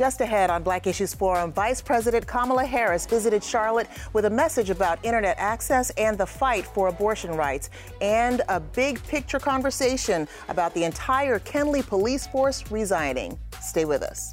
Just ahead on Black Issues Forum, Vice President Kamala Harris visited Charlotte with a message about internet access and the fight for abortion rights, and a big picture conversation about the entire Kenly police force resigning. Stay with us.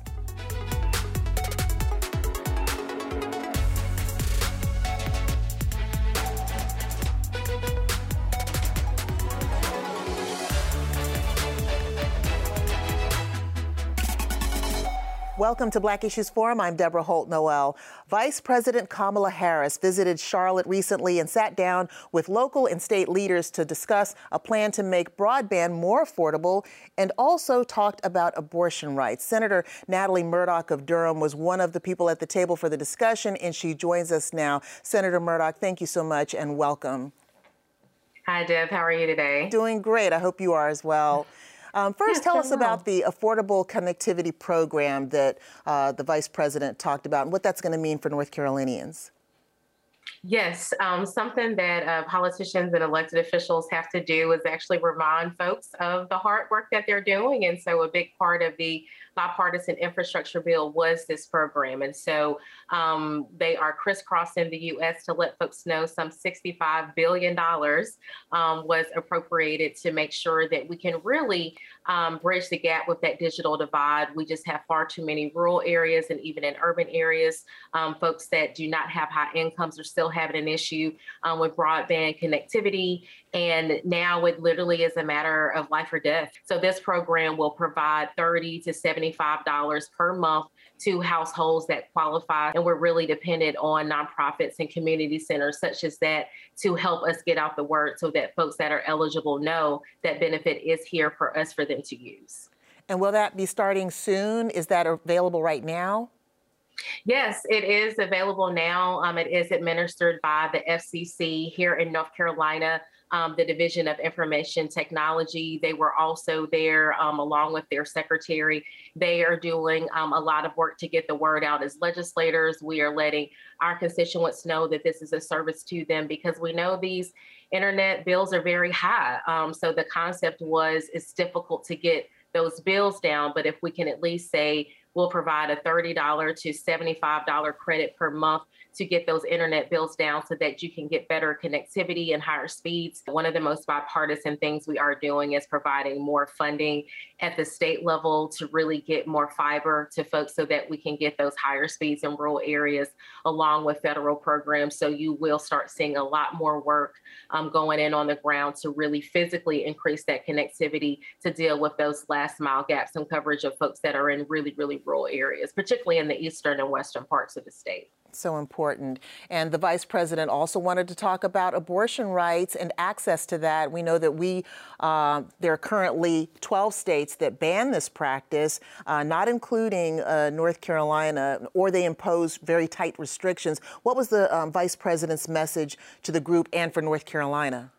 Welcome to Black Issues Forum. I'm Deborah Holt Noel. Vice President Kamala Harris visited Charlotte recently and sat down with local and state leaders to discuss a plan to make broadband more affordable and also talked about abortion rights. Senator Natalie Murdock of Durham was one of the people at the table for the discussion, and she joins us now. Senator Murdock, thank you so much and welcome. Hi, Deb. How are you today? Doing great. I hope you are as well. Um, first, tell us about the Affordable Connectivity Program that uh, the Vice President talked about and what that's going to mean for North Carolinians. Yes, um, something that uh, politicians and elected officials have to do is actually remind folks of the hard work that they're doing. And so, a big part of the bipartisan infrastructure bill was this program. And so um, they are crisscrossing the U.S. to let folks know some $65 billion um, was appropriated to make sure that we can really um, bridge the gap with that digital divide. We just have far too many rural areas and even in urban areas, um, folks that do not have high incomes are still having an issue um, with broadband connectivity. And now it literally is a matter of life or death. So this program will provide 30 to 75 dollars per month to households that qualify. And we're really dependent on nonprofits and community centers such as that to help us get out the word so that folks that are eligible know that benefit is here for us for them to use. And will that be starting soon? Is that available right now? Yes, it is available now. Um, it is administered by the FCC here in North Carolina um, the Division of Information Technology. They were also there um, along with their secretary. They are doing um, a lot of work to get the word out as legislators. We are letting our constituents know that this is a service to them because we know these internet bills are very high. Um, so the concept was it's difficult to get those bills down, but if we can at least say we'll provide a $30 to $75 credit per month to get those internet bills down so that you can get better connectivity and higher speeds. One of the most bipartisan things we are doing is providing more funding at the state level to really get more fiber to folks so that we can get those higher speeds in rural areas along with federal programs. So you will start seeing a lot more work um, going in on the ground to really physically increase that connectivity to deal with those last mile gaps in coverage of folks that are in really, really rural areas, particularly in the eastern and western parts of the state so important. And the vice president also wanted to talk about abortion rights and access to that. We know that we uh, there are currently 12 states that ban this practice, uh, not including uh, North Carolina, or they impose very tight restrictions. What was the um, vice president's message to the group and for North Carolina?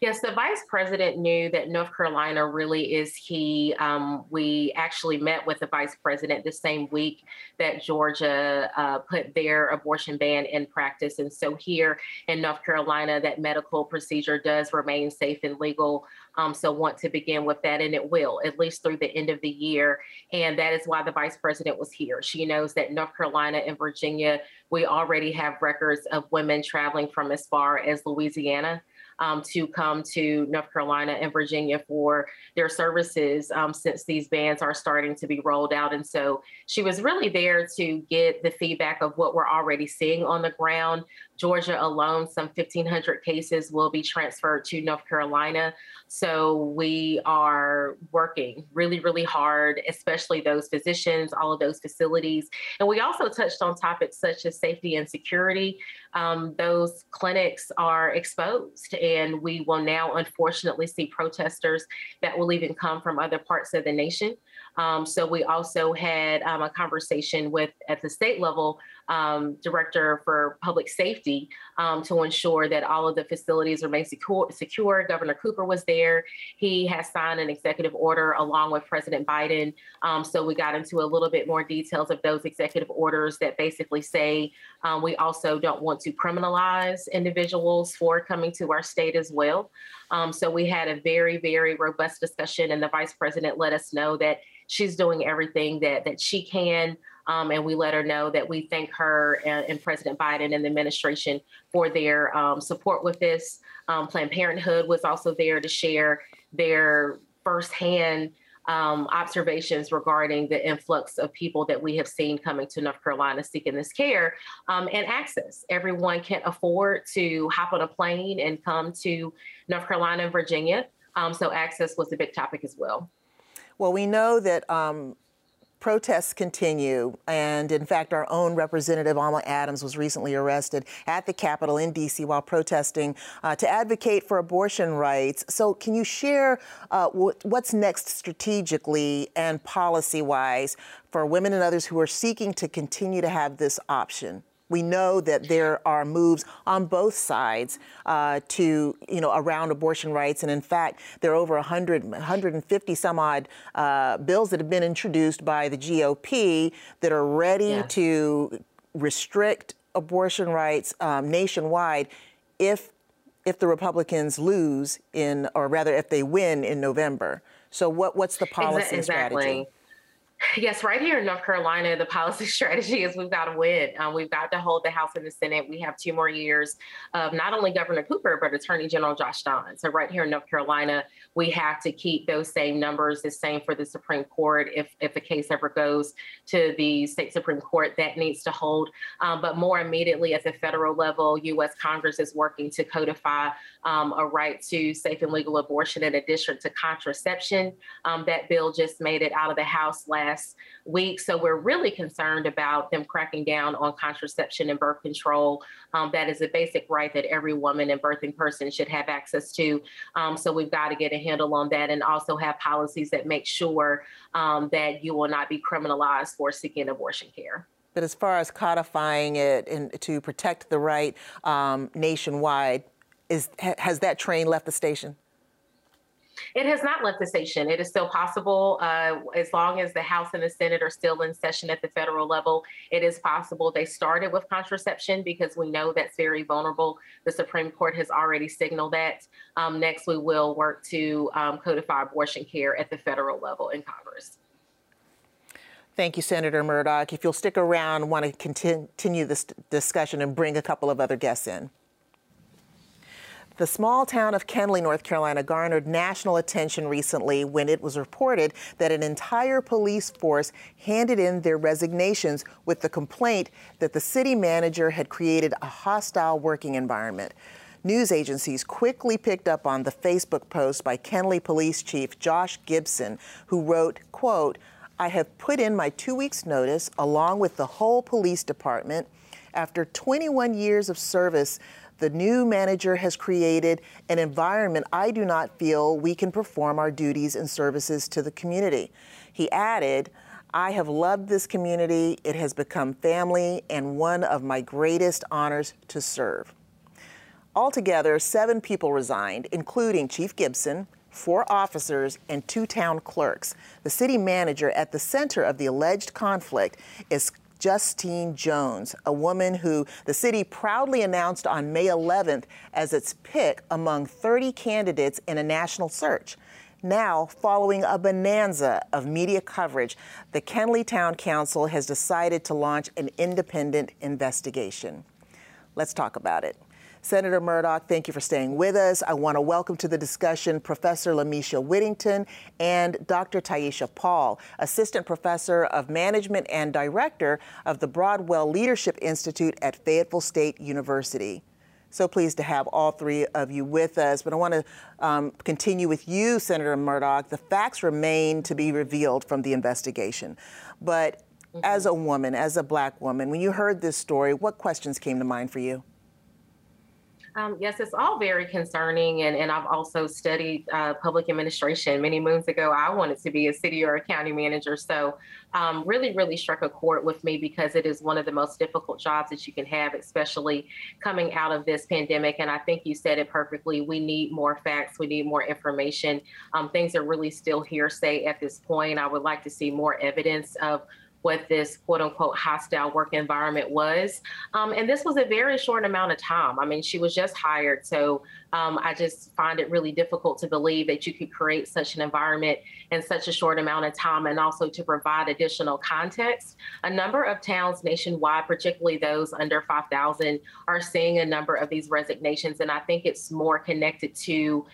Yes, the vice president knew that North Carolina really is key. Um, we actually met with the vice president the same week that Georgia uh, put their abortion ban in practice. And so here in North Carolina, that medical procedure does remain safe and legal. Um, so want to begin with that, and it will, at least through the end of the year. And that is why the vice president was here. She knows that North Carolina and Virginia, we already have records of women traveling from as far as Louisiana um, to come to North Carolina and Virginia for their services um, since these bans are starting to be rolled out. And so she was really there to get the feedback of what we're already seeing on the ground. Georgia alone, some 1,500 cases will be transferred to North Carolina. So we are working really, really hard, especially those physicians, all of those facilities. And we also touched on topics such as safety and security. Um, those clinics are exposed, and we will now unfortunately see protesters that will even come from other parts of the nation. Um, so we also had um, a conversation with at the state level um, director for public safety um, to ensure that all of the facilities remain secure, secure. Governor Cooper was there. He has signed an executive order along with President Biden. Um, so we got into a little bit more details of those executive orders that basically say um, we also don't want to criminalize individuals for coming to our state as well. Um, so we had a very, very robust discussion, and the vice president let us know that she's doing everything that that she can. Um, and we let her know that we thank her and, and President Biden and the administration for their um, support with this. Um, Planned Parenthood was also there to share their firsthand um, observations regarding the influx of people that we have seen coming to North Carolina seeking this care um, and access. Everyone can't afford to hop on a plane and come to North Carolina and Virginia. Um, so access was a big topic as well. Well, we know that um, protests continue. And in fact, our own Representative Alma Adams was recently arrested at the Capitol in D.C. while protesting uh, to advocate for abortion rights. So, can you share uh, what's next strategically and policy wise for women and others who are seeking to continue to have this option? We know that there are moves on both sides uh, to, you know, around abortion rights. And in fact, there are over 100, 150 some odd uh, bills that have been introduced by the GOP that are ready yes. to restrict abortion rights um, nationwide if if the Republicans lose in, or rather, if they win in November. So, what, what's the policy exactly. strategy? Yes, right here in North Carolina, the policy strategy is we've got to win. Um, we've got to hold the House and the Senate. We have two more years of not only Governor Cooper, but Attorney General Josh Stein. So, right here in North Carolina, we have to keep those same numbers, the same for the Supreme Court. If, if the case ever goes to the state Supreme Court, that needs to hold. Um, but more immediately at the federal level, U.S. Congress is working to codify um, a right to safe and legal abortion in addition to contraception. Um, that bill just made it out of the House last last week. So we're really concerned about them cracking down on contraception and birth control. Um, that is a basic right that every woman and birthing person should have access to. Um, so we've got to get a handle on that and also have policies that make sure um, that you will not be criminalized for seeking abortion care. But as far as codifying it and to protect the right um, nationwide, is has that train left the station? It has not left the station. It is still possible uh, as long as the House and the Senate are still in session at the federal level. It is possible. They started with contraception because we know that's very vulnerable. The Supreme Court has already signaled that. Um, next, we will work to um, codify abortion care at the federal level in Congress. Thank you, Senator Murdock. If you'll stick around, want to continue this discussion and bring a couple of other guests in. The small town of Kenly, North Carolina, garnered national attention recently when it was reported that an entire police force handed in their resignations with the complaint that the city manager had created a hostile working environment. News agencies quickly picked up on the Facebook post by Kenly Police Chief Josh Gibson, who wrote, quote, I have put in my two weeks' notice along with the whole police department. After 21 years of service, the new manager has created an environment I do not feel we can perform our duties and services to the community. He added, I have loved this community. It has become family and one of my greatest honors to serve. Altogether, seven people resigned, including Chief Gibson, four officers, and two town clerks. The city manager at the center of the alleged conflict is Justine Jones, a woman who the city proudly announced on May 11th as its pick among 30 candidates in a national search. Now, following a bonanza of media coverage, the Kenly Town Council has decided to launch an independent investigation. Let's talk about it. Senator Murdock, thank you for staying with us. I want to welcome to the discussion Professor Lamisha Whittington and Dr. Taisha Paul, Assistant Professor of Management and Director of the Broadwell Leadership Institute at Fayetteville State University. So pleased to have all three of you with us. But I want to um, continue with you, Senator Murdock. The facts remain to be revealed from the investigation. But mm-hmm. as a woman, as a black woman, when you heard this story, what questions came to mind for you? Um, yes, it's all very concerning. And, and I've also studied uh, public administration. Many moons ago, I wanted to be a city or a county manager. So, um, really, really struck a chord with me because it is one of the most difficult jobs that you can have, especially coming out of this pandemic. And I think you said it perfectly. We need more facts, we need more information. Um, things are really still hearsay at this point. I would like to see more evidence of what this quote unquote hostile work environment was. Um, and this was a very short amount of time. I mean, she was just hired. So um, I just find it really difficult to believe that you could create such an environment in such a short amount of time and also to provide additional context. A number of towns nationwide, particularly those under 5,000, are seeing a number of these resignations. And I think it's more connected to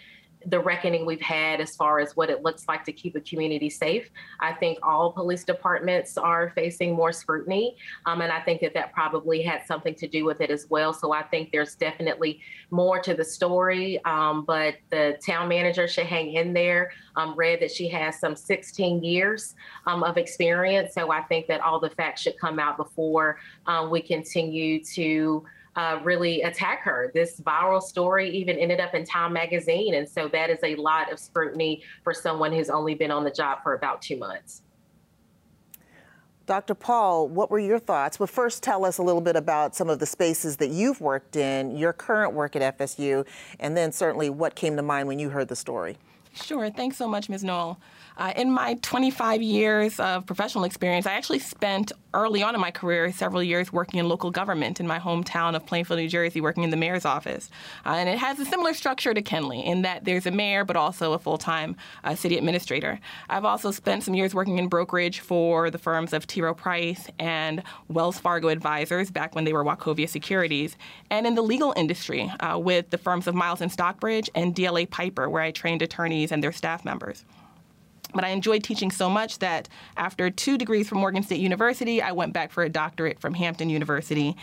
the reckoning we've had as far as what it looks like to keep a community safe. I think all police departments are facing more scrutiny, um, and I think that that probably had something to do with it as well. So I think there's definitely more to the story, um, but the town manager should hang in there. Um, read that she has some 16 years um, of experience, so I think that all the facts should come out before um, we continue to uh, really attack her. This viral story even ended up in Time magazine. And so that is a lot of scrutiny for someone who's only been on the job for about two months. Dr. Paul, what were your thoughts? Well, first tell us a little bit about some of the spaces that you've worked in, your current work at FSU, and then certainly what came to mind when you heard the story. Sure. Thanks so much, Ms. Noel. Uh, in my 25 years of professional experience, I actually spent early on in my career several years working in local government in my hometown of Plainfield, New Jersey, working in the mayor's office. Uh, and it has a similar structure to Kenly in that there's a mayor, but also a full time uh, city administrator. I've also spent some years working in brokerage for the firms of T. Rowe Price and Wells Fargo Advisors back when they were Wachovia Securities, and in the legal industry uh, with the firms of Miles and Stockbridge and DLA Piper, where I trained attorneys and their staff members. But I enjoyed teaching so much that after two degrees from Morgan State University, I went back for a doctorate from Hampton University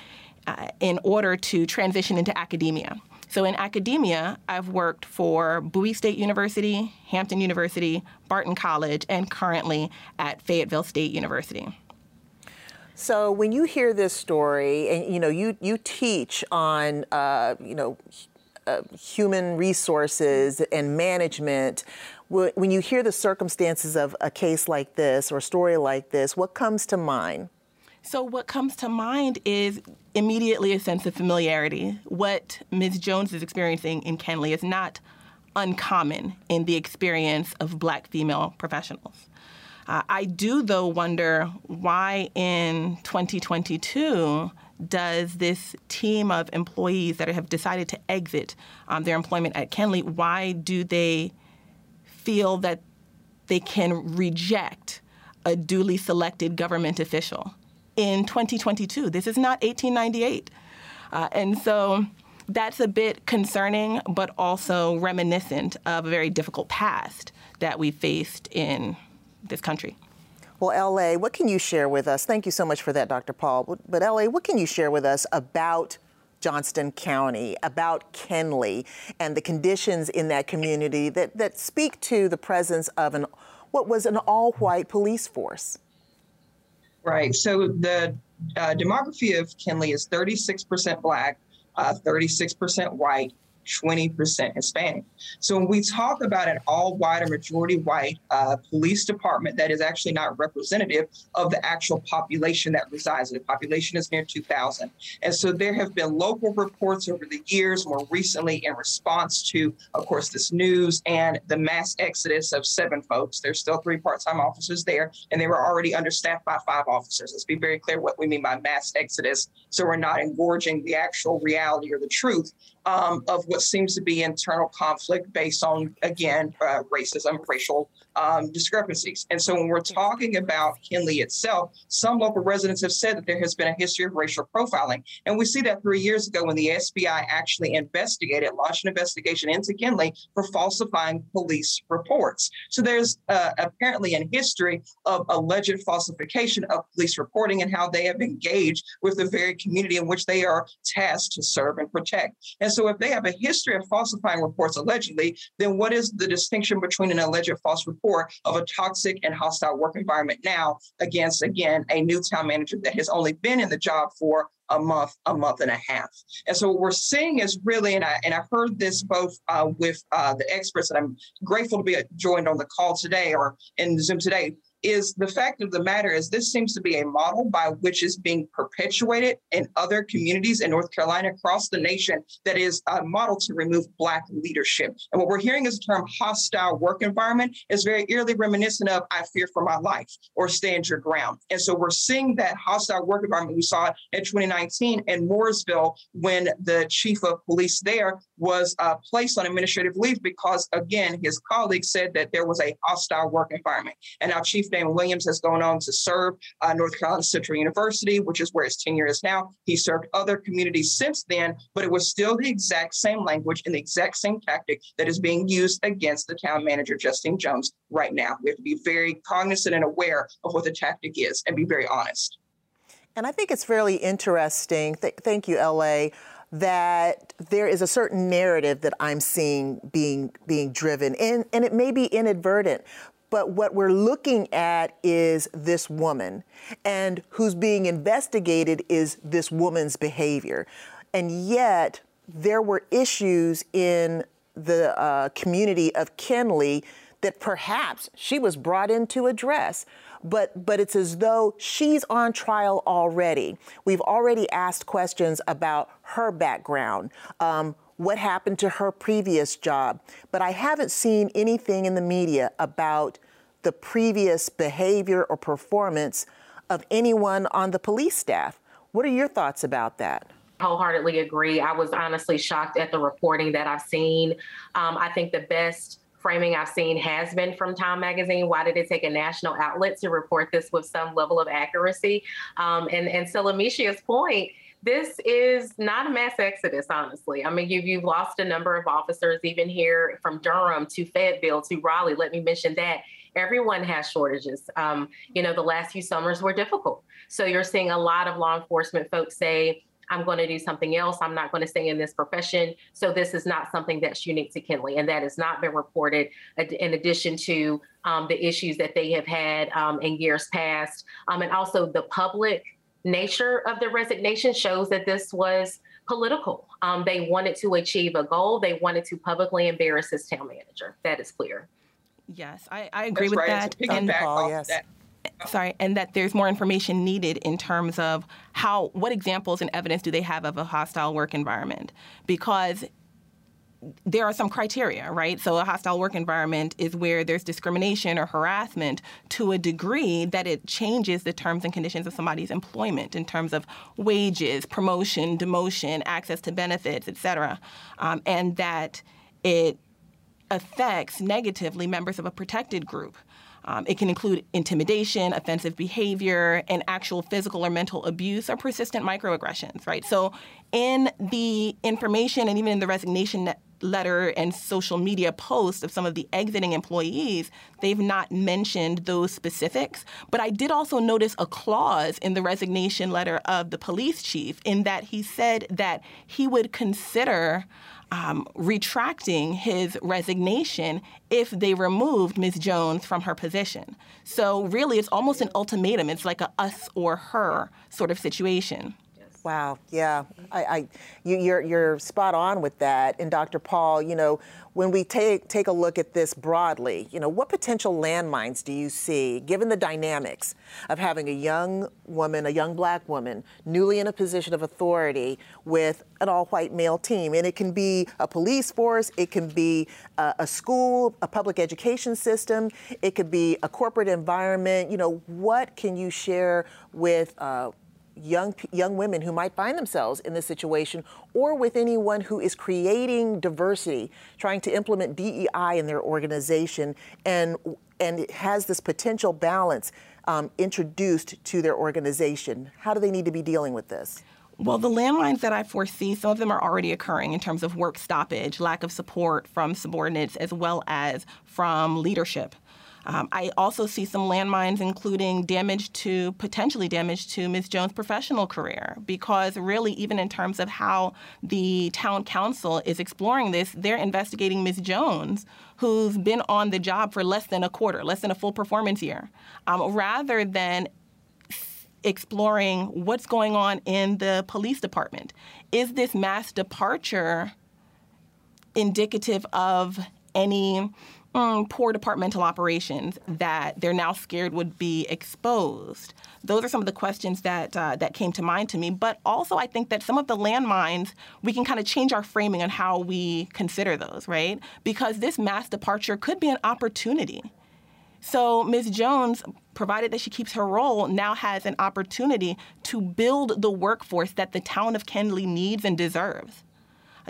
uh, in order to transition into academia. So in academia, I've worked for Bowie State University, Hampton University, Barton College, and currently at Fayetteville State University. So when you hear this story, and you know you you teach on uh, you know uh, human resources and management, when you hear the circumstances of a case like this or a story like this, what comes to mind? So, what comes to mind is immediately a sense of familiarity. What Ms. Jones is experiencing in Kenly is not uncommon in the experience of black female professionals. Uh, I do, though, wonder why in 2022 does this team of employees that have decided to exit um, their employment at Kenly, why do they feel that they can reject a duly selected government official in 2022. This is not 1898. Uh, and so that's a bit concerning, but also reminiscent of a very difficult past that we faced in this country. Well, LA, what can you share with us? Thank you so much for that, Dr. Paul. But LA, what can you share with us about Johnston County, about Kenly, and the conditions in that community that, that speak to the presence of an what was an all-white police force. Right. So the uh, demography of Kenly is 36% black, uh, 36% white, 20% Hispanic. So when we talk about an all white or majority white uh, police department that is actually not representative of the actual population that resides, the population is near 2,000. And so there have been local reports over the years, more recently in response to, of course, this news and the mass exodus of seven folks. There's still three part time officers there, and they were already understaffed by five officers. Let's be very clear what we mean by mass exodus. So we're not engorging the actual reality or the truth um, of what seems to be internal conflict based on, again, uh, racism, racial um, discrepancies. And so when we're talking about Kenly itself, some local residents have said that there has been a history of racial profiling. And we see that three years ago when the SBI actually investigated, launched an investigation into Kenly for falsifying police reports. So there's uh, apparently a history of alleged falsification of police reporting and how they have engaged with the very community in which they are tasked to serve and protect. And so if they have a history of falsifying reports allegedly, then what is the distinction between an alleged false report of a toxic and hostile work environment now against, again, a new town manager that has only been in the job for a month, a month and a half. And so what we're seeing is really, and I and I heard this both uh, with uh, the experts, and I'm grateful to be joined on the call today or in Zoom today. Is the fact of the matter is this seems to be a model by which is being perpetuated in other communities in North Carolina across the nation that is a model to remove Black leadership. And what we're hearing is the term hostile work environment is very eerily reminiscent of I fear for my life or stand your ground. And so we're seeing that hostile work environment we saw in 2019 in Mooresville when the chief of police there was uh, placed on administrative leave because, again, his colleagues said that there was a hostile work environment. And now Chief Damon Williams has gone on to serve uh, North Carolina Central University, which is where his tenure is now. He served other communities since then, but it was still the exact same language and the exact same tactic that is being used against the town manager, Justine Jones, right now. We have to be very cognizant and aware of what the tactic is and be very honest. And I think it's fairly interesting. Th- thank you, LA that there is a certain narrative that I'm seeing being being driven, and, and it may be inadvertent, but what we're looking at is this woman, and who's being investigated is this woman's behavior. And yet, there were issues in the uh, community of Kenly that perhaps she was brought in to address. But, but it's as though she's on trial already. We've already asked questions about her background. Um, what happened to her previous job. But I haven't seen anything in the media about the previous behavior or performance of anyone on the police staff. What are your thoughts about that? I wholeheartedly agree. I was honestly shocked at the reporting that I've seen. Um, I think the best framing I've seen has been from Time Magazine. Why did it take a national outlet to report this with some level of accuracy? Um, and, and Lamisha's point, this is not a mass exodus, honestly. I mean, you've, lost a number of officers, even here from Durham to Fayetteville to Raleigh. Let me mention that. Everyone has shortages. Um, you know, the last few summers were difficult. So you're seeing a lot of law enforcement folks say, I'm going to do something else. I'm not going to stay in this profession. So this is not something that's unique to Kenly, and that has not been reported. In addition to um, the issues that they have had um, in years past, um, and also the public nature of the resignation shows that this was political. Um, they wanted to achieve a goal. They wanted to publicly embarrass his town manager. That is clear. Yes, I, I agree That's with right. that. And, Paul, yes. That. Sorry, and that there's more information needed in terms of how, what examples and evidence do they have of a hostile work environment? Because there are some criteria, right? So a hostile work environment is where there's discrimination or harassment to a degree that it changes the terms and conditions of somebody's employment in terms of wages, promotion, demotion, access to benefits, et cetera, um, and that it affects negatively members of a protected group. Um, it can include intimidation, offensive behavior, and actual physical or mental abuse or persistent microaggressions, right? So, in the information and even in the resignation letter and social media posts of some of the exiting employees, they've not mentioned those specifics. But I did also notice a clause in the resignation letter of the police chief in that he said that he would consider um, retracting his resignation if they removed Ms. Jones from her position. So really, it's almost an ultimatum. It's like a us or her sort of situation. Wow. Yeah, I, I you, are you're, you're spot on with that. And Dr. Paul, you know, when we take take a look at this broadly, you know, what potential landmines do you see, given the dynamics of having a young woman, a young black woman, newly in a position of authority with an all-white male team, and it can be a police force, it can be a, a school, a public education system, it could be a corporate environment. You know, what can you share with uh, young young women who might find themselves in this situation, or with anyone who is creating diversity, trying to implement DEI in their organization, and and has this potential balance um, introduced to their organization. How do they need to be dealing with this? Well, the landmines that I foresee, some of them are already occurring in terms of work stoppage, lack of support from subordinates, as well as from leadership. Um, I also see some landmines, including damage to potentially damage to Ms. Jones' professional career, because really, even in terms of how the town council is exploring this, they're investigating Ms. Jones, who's been on the job for less than a quarter, less than a full performance year, um, rather than exploring what's going on in the police department. Is this mass departure indicative of any mm, poor departmental operations that they're now scared would be exposed? Those are some of the questions that uh, that came to mind to me. But also, I think that some of the landmines we can kind of change our framing on how we consider those, right? Because this mass departure could be an opportunity. So Ms. Jones, provided that she keeps her role, now has an opportunity to build the workforce that the town of Kenly needs and deserves.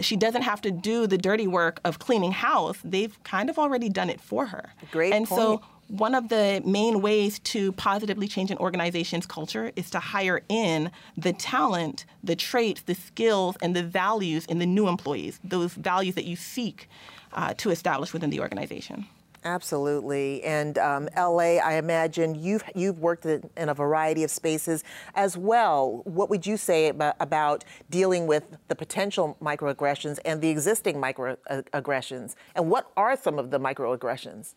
She doesn't have to do the dirty work of cleaning house. They've kind of already done it for her. Great and point. so one of the main ways to positively change an organization's culture is to hire in the talent, the traits, the skills, and the values in the new employees, those values that you seek uh, to establish within the organization. Absolutely, and um, LA. I imagine you've you've worked in, a variety of spaces as well. What would you say about, about dealing with the potential microaggressions and the existing microaggressions, and what are some of the microaggressions?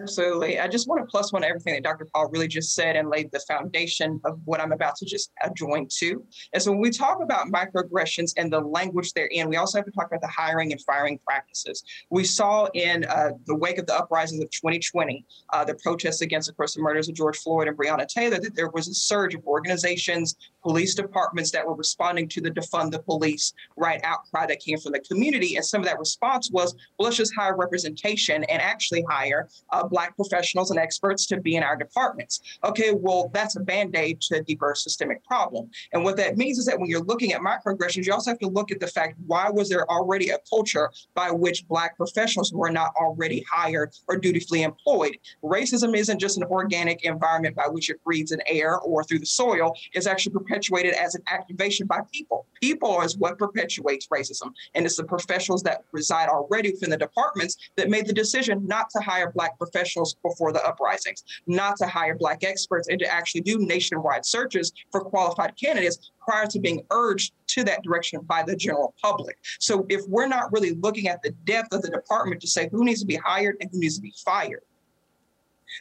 Absolutely. I just want to plus one everything that Dr. Paul really just said and laid the foundation of what I'm about to just join to. And so when we talk about microaggressions and the language they're in, we also have to talk about the hiring and firing practices. We saw in uh, the wake of the uprisings of 2020, uh, the protests against, of course, the murders of George Floyd and Breonna Taylor, that there was a surge of organizations, police departments that were responding to the defund the police right outcry that came from the community. And some of that response was, well, let's just hire representation and actually hire uh, Black professionals and experts to be in our departments. Okay, well, that's a band aid to a deeper systemic problem. And what that means is that when you're looking at microaggressions, you also have to look at the fact why was there already a culture by which Black professionals were not already hired or dutifully employed? Racism isn't just an organic environment by which it breathes in air or through the soil, it's actually perpetuated as an activation by people. People is what perpetuates racism. And it's the professionals that reside already within the departments that made the decision not to hire Black professionals professionals before the uprisings, not to hire Black experts, and to actually do nationwide searches for qualified candidates prior to being urged to that direction by the general public. So if we're not really looking at the depth of the department to say who needs to be hired and who needs to be fired,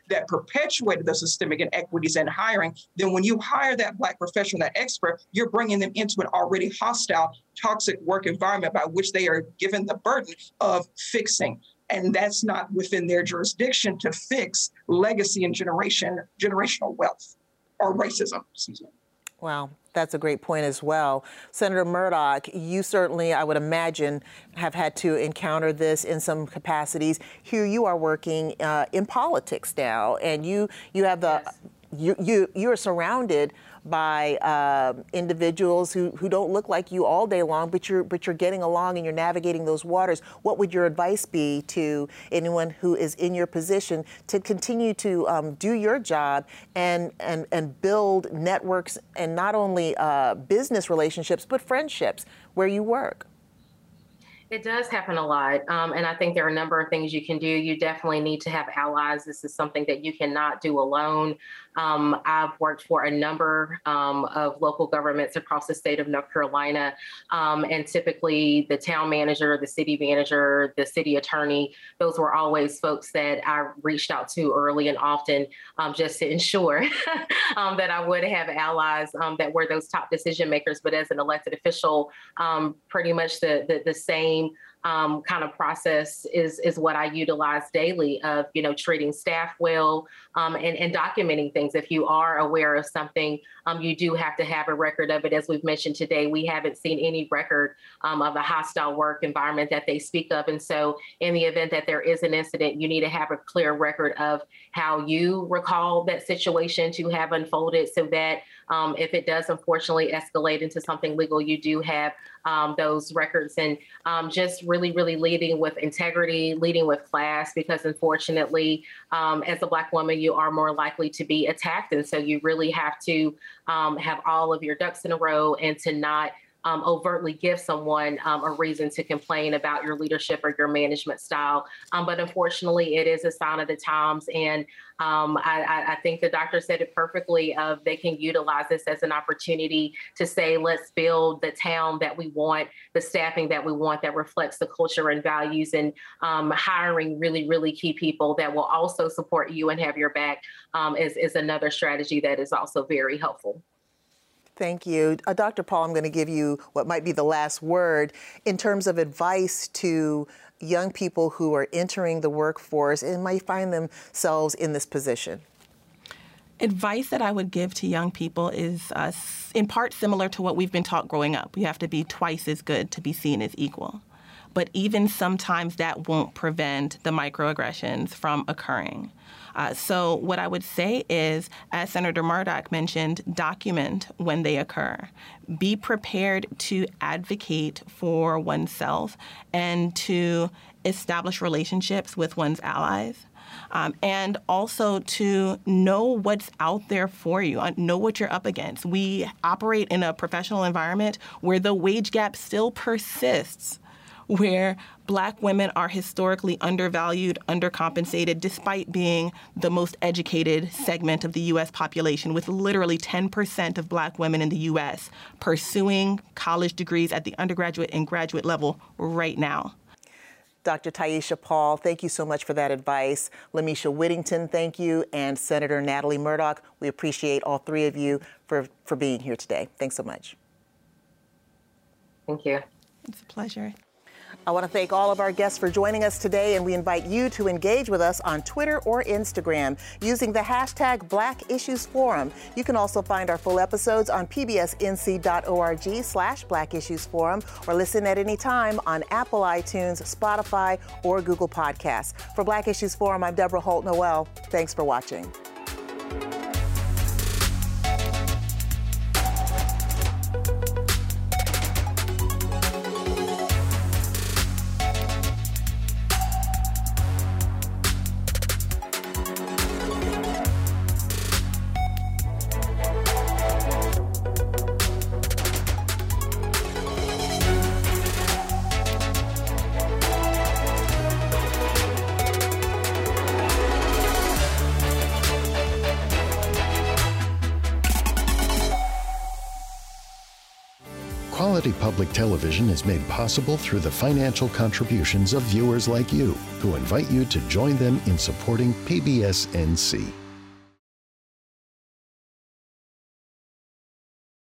that perpetuated the systemic inequities in hiring, then when you hire that Black professional, that expert, you're bringing them into an already hostile, toxic work environment by which they are given the burden of fixing, and that's not within their jurisdiction to fix legacy and generation generational wealth or racism. Excuse me. Wow, that's a great point as well. Senator Murdock, you certainly, I would imagine, have had to encounter this in some capacities. Here you are working uh, in politics now, and you you have the yes. you you you are surrounded by uh, individuals who, who don't look like you all day long, but you're but you're getting along and you're navigating those waters. What would your advice be to anyone who is in your position to continue to um, do your job and and and build networks and not only uh, business relationships but friendships where you work? It does happen a lot. Um, and I think there are a number of things you can do. You definitely need to have allies. This is something that you cannot do alone. Um, I've worked for a number um, of local governments across the state of North Carolina. Um, and typically, the town manager, the city manager, the city attorney, those were always folks that I reached out to early and often um, just to ensure um, that I would have allies that were those top decision makers. But as an elected official, pretty much the, the, the same team um, kind of process is is what I utilize daily of you know treating staff well um, and, and documenting things. If you are aware of something, um, you do have to have a record of it. As we've mentioned today, we haven't seen any record um, of a hostile work environment that they speak of, and so in the event that there is an incident, you need to have a clear record of how you recall that situation to have unfolded, so that um, if it does unfortunately escalate into something legal, you do have um, those records and just really, really leading with integrity, leading with class, because unfortunately, um, as a Black woman, you are more likely to be attacked. And so you really have to um, have all of your ducks in a row and to not um, overtly give someone um, a reason to complain about your leadership or your management style. Um, but unfortunately, it is a sign of the times. And um, I, I, think the doctor said it perfectly of they can utilize this as an opportunity to say, let's build the town that we want, the staffing that we want that reflects the culture and values and um, hiring really, really key people that will also support you and have your back um, is, is another strategy that is also very helpful. Thank you. Uh, Dr. Paul, I'm going to give you what might be the last word in terms of advice to young people who are entering the workforce and might find themselves in this position? Advice that I would give to young people is uh, in part similar to what we've been taught growing up. You have to be twice as good to be seen as equal. But even sometimes that won't prevent the microaggressions from occurring. Uh, so, what I would say is, as Senator Murdock mentioned, document when they occur. Be prepared to advocate for oneself and to establish relationships with one's allies. Um, and also to know what's out there for you, uh, know what you're up against. We operate in a professional environment where the wage gap still persists where black women are historically undervalued, undercompensated, despite being the most educated segment of the U.S. population, with literally 10% of black women in the U.S. pursuing college degrees at the undergraduate and graduate level right now. Dr. Tyisha Paul, thank you so much for that advice. Lamisha Whittington, thank you. And Senator Natalie Murdock, we appreciate all three of you for, for being here today. Thanks so much. Thank you. It's a pleasure. I want to thank all of our guests for joining us today, and we invite you to engage with us on Twitter or Instagram using the hashtag Black Issues Forum. You can also find our full episodes on pbsnc.org slash Black Issues Forum or listen at any time on Apple iTunes, Spotify, or Google Podcasts. For Black Issues Forum, I'm Deborah Holt Noel. Thanks for watching. Public television is made possible through the financial contributions of viewers like you, who invite you to join them in supporting PBS NC.